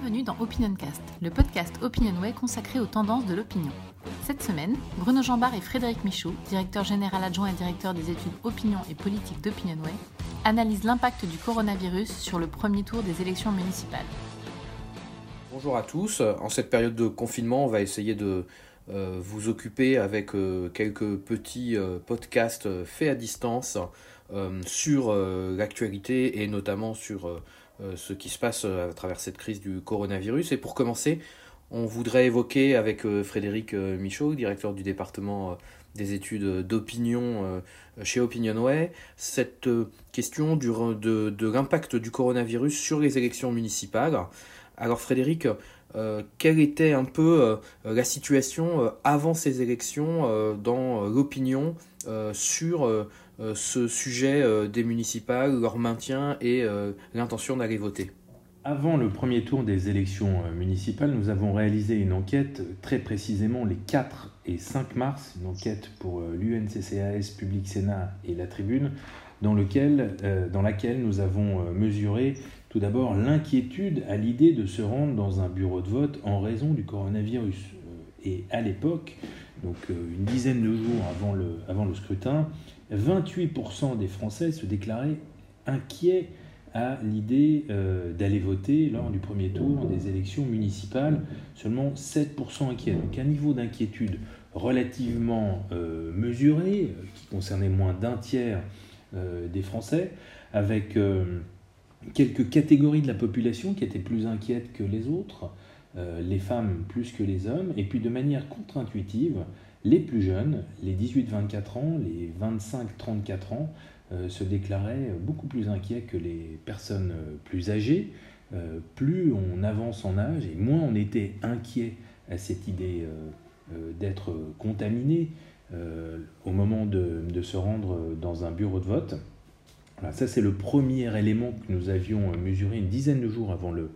Bienvenue dans OpinionCast, le podcast Opinionway consacré aux tendances de l'opinion. Cette semaine, Bruno Jambard et Frédéric Michaud, directeur général adjoint et directeur des études opinion et politique d'Opinionway, analysent l'impact du coronavirus sur le premier tour des élections municipales. Bonjour à tous. En cette période de confinement, on va essayer de euh, vous occuper avec euh, quelques petits euh, podcasts faits à distance sur l'actualité et notamment sur ce qui se passe à travers cette crise du coronavirus. Et pour commencer, on voudrait évoquer avec Frédéric Michaud, directeur du département des études d'opinion chez Opinionway, cette question du, de, de l'impact du coronavirus sur les élections municipales. Alors Frédéric, euh, quelle était un peu euh, la situation euh, avant ces élections dans l'opinion sur ce sujet des municipales, leur maintien et l'intention d'aller voter? Avant le premier tour des élections municipales, nous avons réalisé une enquête très précisément les 4 et 5 mars, une enquête pour l'UNCCAS, Public Sénat et la Tribune, dans, laquelle nous avons mesuré tout d'abord, l'inquiétude à l'idée de se rendre dans un bureau de vote en raison du coronavirus. Euh, et à l'époque, donc euh, une dizaine de jours avant le, avant le scrutin, 28% des Français se déclaraient inquiets à l'idée euh, d'aller voter lors du premier tour des élections municipales, seulement 7% inquiets. Donc un niveau d'inquiétude relativement mesuré, qui concernait moins d'un tiers des Français, avec quelques catégories de la population qui étaient plus inquiètes que les autres, euh, les femmes plus que les hommes, et puis de manière contre-intuitive, les plus jeunes, les 18-24 ans, les 25-34 ans, euh, se déclaraient beaucoup plus inquiets que les personnes euh, plus âgées. plus on avance en âge et moins on était inquiet à cette idée d'être contaminé au moment de se rendre dans un bureau de vote ça, c'est le premier élément que nous avions mesuré une dizaine de jours avant le,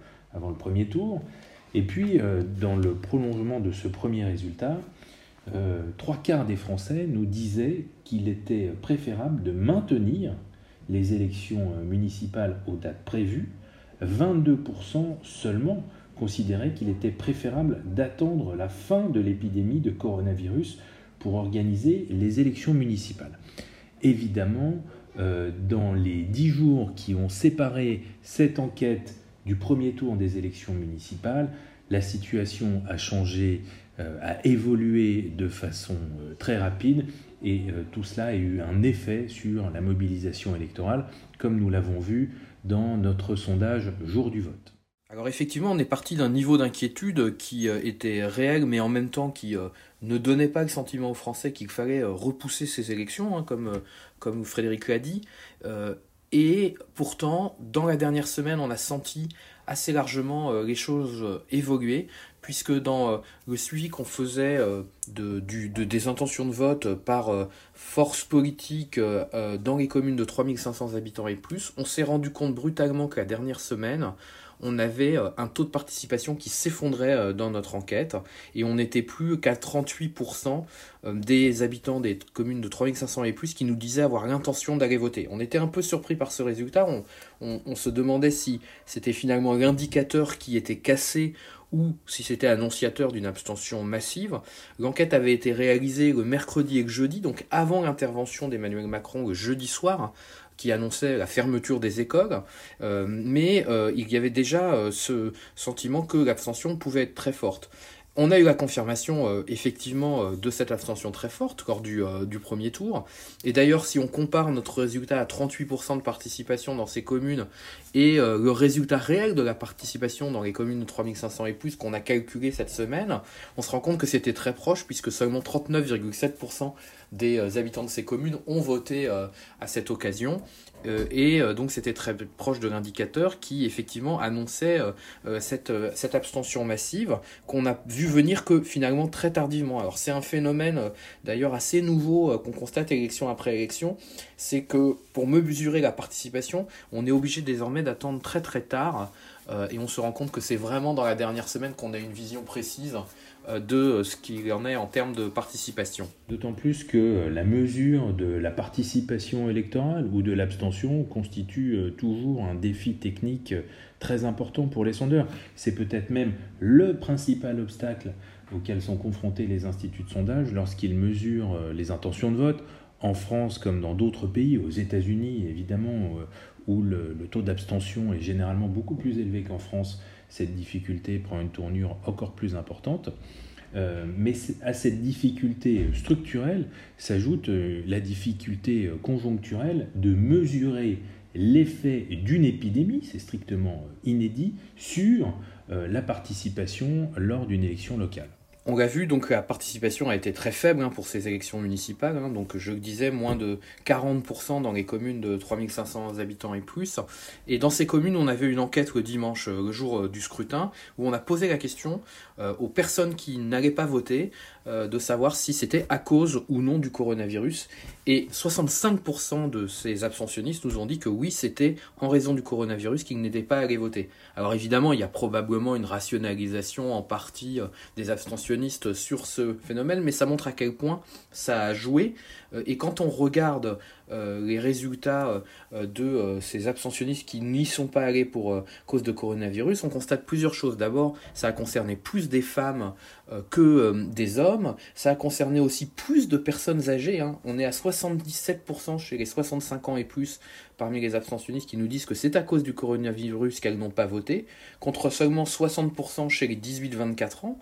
premier tour. Et puis, euh, dans le prolongement de ce premier résultat, euh, trois quarts des Français nous disaient qu'il était préférable de maintenir les élections euh, municipales aux dates prévues. 22% seulement considéraient qu'il était préférable d'attendre la fin de l'épidémie de coronavirus pour organiser les élections municipales. Évidemment, euh, dans les dix jours qui ont séparé cette enquête du premier tour des élections municipales, la situation a changé, euh, a évolué de façon euh, très rapide et tout cela a eu un effet sur la mobilisation électorale, comme nous l'avons vu dans notre sondage jour du vote. Alors effectivement, on est parti d'un niveau d'inquiétude qui était réel, mais en même temps qui ne donnait pas le sentiment aux Français qu'il fallait repousser ces élections, hein, comme Frédéric l'a dit. Euh, et pourtant, dans la dernière semaine, on a senti assez largement euh, les choses euh, évoluer, puisque dans le suivi qu'on faisait de, des intentions de vote par force politique dans les communes de 3500 habitants et plus, on s'est rendu compte brutalement que la dernière semaine, on avait euh, un taux de participation qui s'effondrait euh, dans notre enquête et on n'était plus qu'à 38% euh, des habitants des communes de 3500 et plus qui nous disaient avoir l'intention d'aller voter. On était un peu surpris par ce résultat, on, se demandait si c'était finalement l'indicateur qui était cassé ou si c'était annonciateur d'une abstention massive. L'enquête avait été réalisée le mercredi et le jeudi, donc avant l'intervention d'Emmanuel Macron le jeudi soir, qui annonçait la fermeture des écoles, euh, mais euh, il y avait déjà euh, ce sentiment que l'abstention pouvait être très forte. On a eu la confirmation effectivement de cette abstention très forte lors du, du premier tour. Et d'ailleurs, si on compare notre résultat à 38% de participation dans ces communes et le résultat réel de la participation dans les communes de 3500 et plus qu'on a calculé cette semaine, on se rend compte que c'était très proche puisque seulement 39,7% des habitants de ces communes ont voté à cette occasion. Euh, et euh, donc c'était très proche de l'indicateur qui effectivement annonçait euh, cette, cette abstention massive qu'on a vu venir que finalement très tardivement. Alors c'est un phénomène d'ailleurs assez nouveau qu'on constate élection après élection, c'est que pour mesurer la participation, on est obligé désormais d'attendre très très tard et on se rend compte que c'est vraiment dans la dernière semaine qu'on a une vision précise euh, de ce qu'il en est en termes de participation. D'autant plus que la mesure de la participation électorale ou de l'abstention constitue euh, toujours un défi technique très important pour les sondeurs. C'est peut-être même le principal obstacle auquel sont confrontés les instituts de sondage lorsqu'ils mesurent euh, les intentions de vote, en France comme dans d'autres pays, aux États-Unis évidemment, euh, où le, taux d'abstention est généralement beaucoup plus élevé qu'en France, cette difficulté prend une tournure encore plus importante. Euh, mais à cette difficulté structurelle s'ajoute la difficulté conjoncturelle de mesurer l'effet d'une épidémie, c'est strictement inédit, sur la participation lors d'une élection locale. On l'a vu, donc la participation a été très faible hein, pour ces élections municipales. Hein. donc je disais, moins de 40% dans les communes de 3500 habitants et plus. Et dans ces communes, on avait une enquête le dimanche, euh, le jour euh, du scrutin, où on a posé la question euh, aux personnes qui n'allaient pas voter de savoir si c'était à cause ou non du coronavirus. Et 65% de ces abstentionnistes nous ont dit que oui, c'était en raison du coronavirus qu'ils n'étaient pas allés voter. Alors évidemment, il y a probablement une rationalisation en partie des abstentionnistes sur ce phénomène, mais ça montre à quel point ça a joué. Euh, et quand on regarde euh, les résultats euh, de ces abstentionnistes qui n'y sont pas allés pour cause de coronavirus, on constate plusieurs choses. D'abord, ça a concerné plus des femmes que des hommes. Ça a concerné aussi plus de personnes âgées. Hein. On est à 77% chez les 65 ans et plus parmi les abstentionnistes qui nous disent que c'est à cause du coronavirus qu'elles n'ont pas voté, contre seulement 60% chez les 18-24 ans.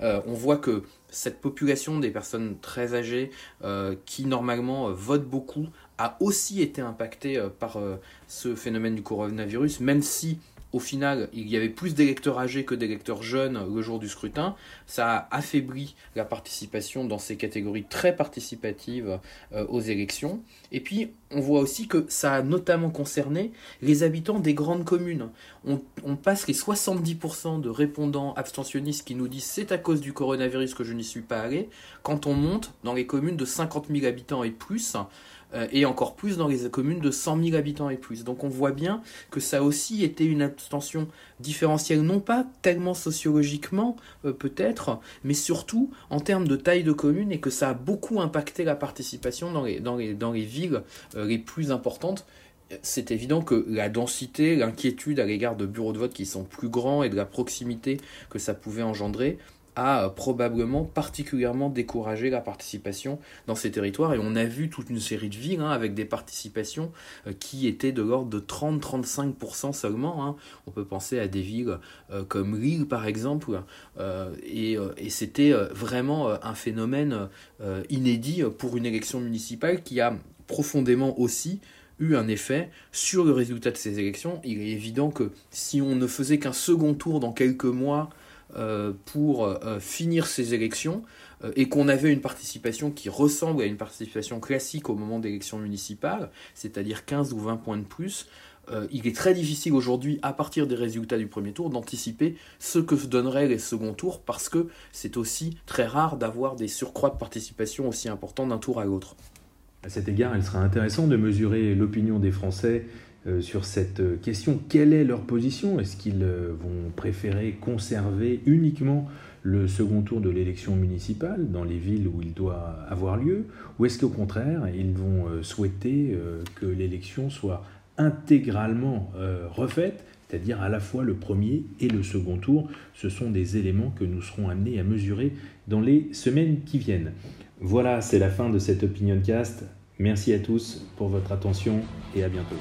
Euh, on voit que cette population des personnes très âgées euh, qui normalement euh, votent beaucoup a aussi été impactée par ce phénomène du coronavirus, même si au final, il y avait plus d'électeurs âgés que d'électeurs jeunes le jour du scrutin. Ça a affaibli la participation dans ces catégories très participatives euh, aux élections. Et puis, on voit aussi que ça a notamment concerné les habitants des grandes communes. On, on passe les 70% de répondants abstentionnistes qui nous disent c'est à cause du coronavirus que je n'y suis pas allé, quand on monte dans les communes de 50 000 habitants et plus. Euh, et encore plus dans les communes de 100 000 habitants et plus. Donc on voit bien que ça aussi été une abstention différentielle, non pas tellement sociologiquement euh, peut-être, mais surtout en termes de taille de commune et que ça a beaucoup impacté la participation dans les villes euh, les plus importantes c'est évident que la densité, l'inquiétude à l'égard de bureaux de vote qui sont plus grands et de la proximité que ça pouvait engendrer a probablement particulièrement découragé la participation dans ces territoires. Et on a vu toute une série de villes hein, avec des participations euh, qui étaient de l'ordre de 30-35% seulement. Hein. On peut penser à des villes euh, comme Lille par exemple. Euh, et, c'était vraiment un phénomène inédit pour une élection municipale qui a profondément aussi eu un effet sur le résultat de ces élections. Il est évident que si on ne faisait qu'un second tour dans quelques mois, euh, pour euh, finir ces élections euh, et qu'on avait une participation qui ressemble à une participation classique au moment d'élections municipales, c'est-à-dire 15 ou 20 points de plus, il est très difficile aujourd'hui, à partir des résultats du premier tour, d'anticiper ce que donneraient les seconds tours parce que c'est aussi très rare d'avoir des surcroîts de participation aussi importants d'un tour à l'autre. À cet égard, il sera intéressant de mesurer l'opinion des Français euh, sur cette euh, question. Quelle est leur position? Est-ce qu'ils euh, vont préférer conserver uniquement le second tour de l'élection municipale dans les villes où il doit avoir lieu? Ou est-ce qu'au contraire, ils vont souhaiter que l'élection soit intégralement refaite c'est-à-dire à la fois le premier et le second tour? Ce sont des éléments que nous serons amenés à mesurer dans les semaines qui viennent. Voilà, c'est la fin de cette Opinion Cast. Merci à tous pour votre attention et à bientôt.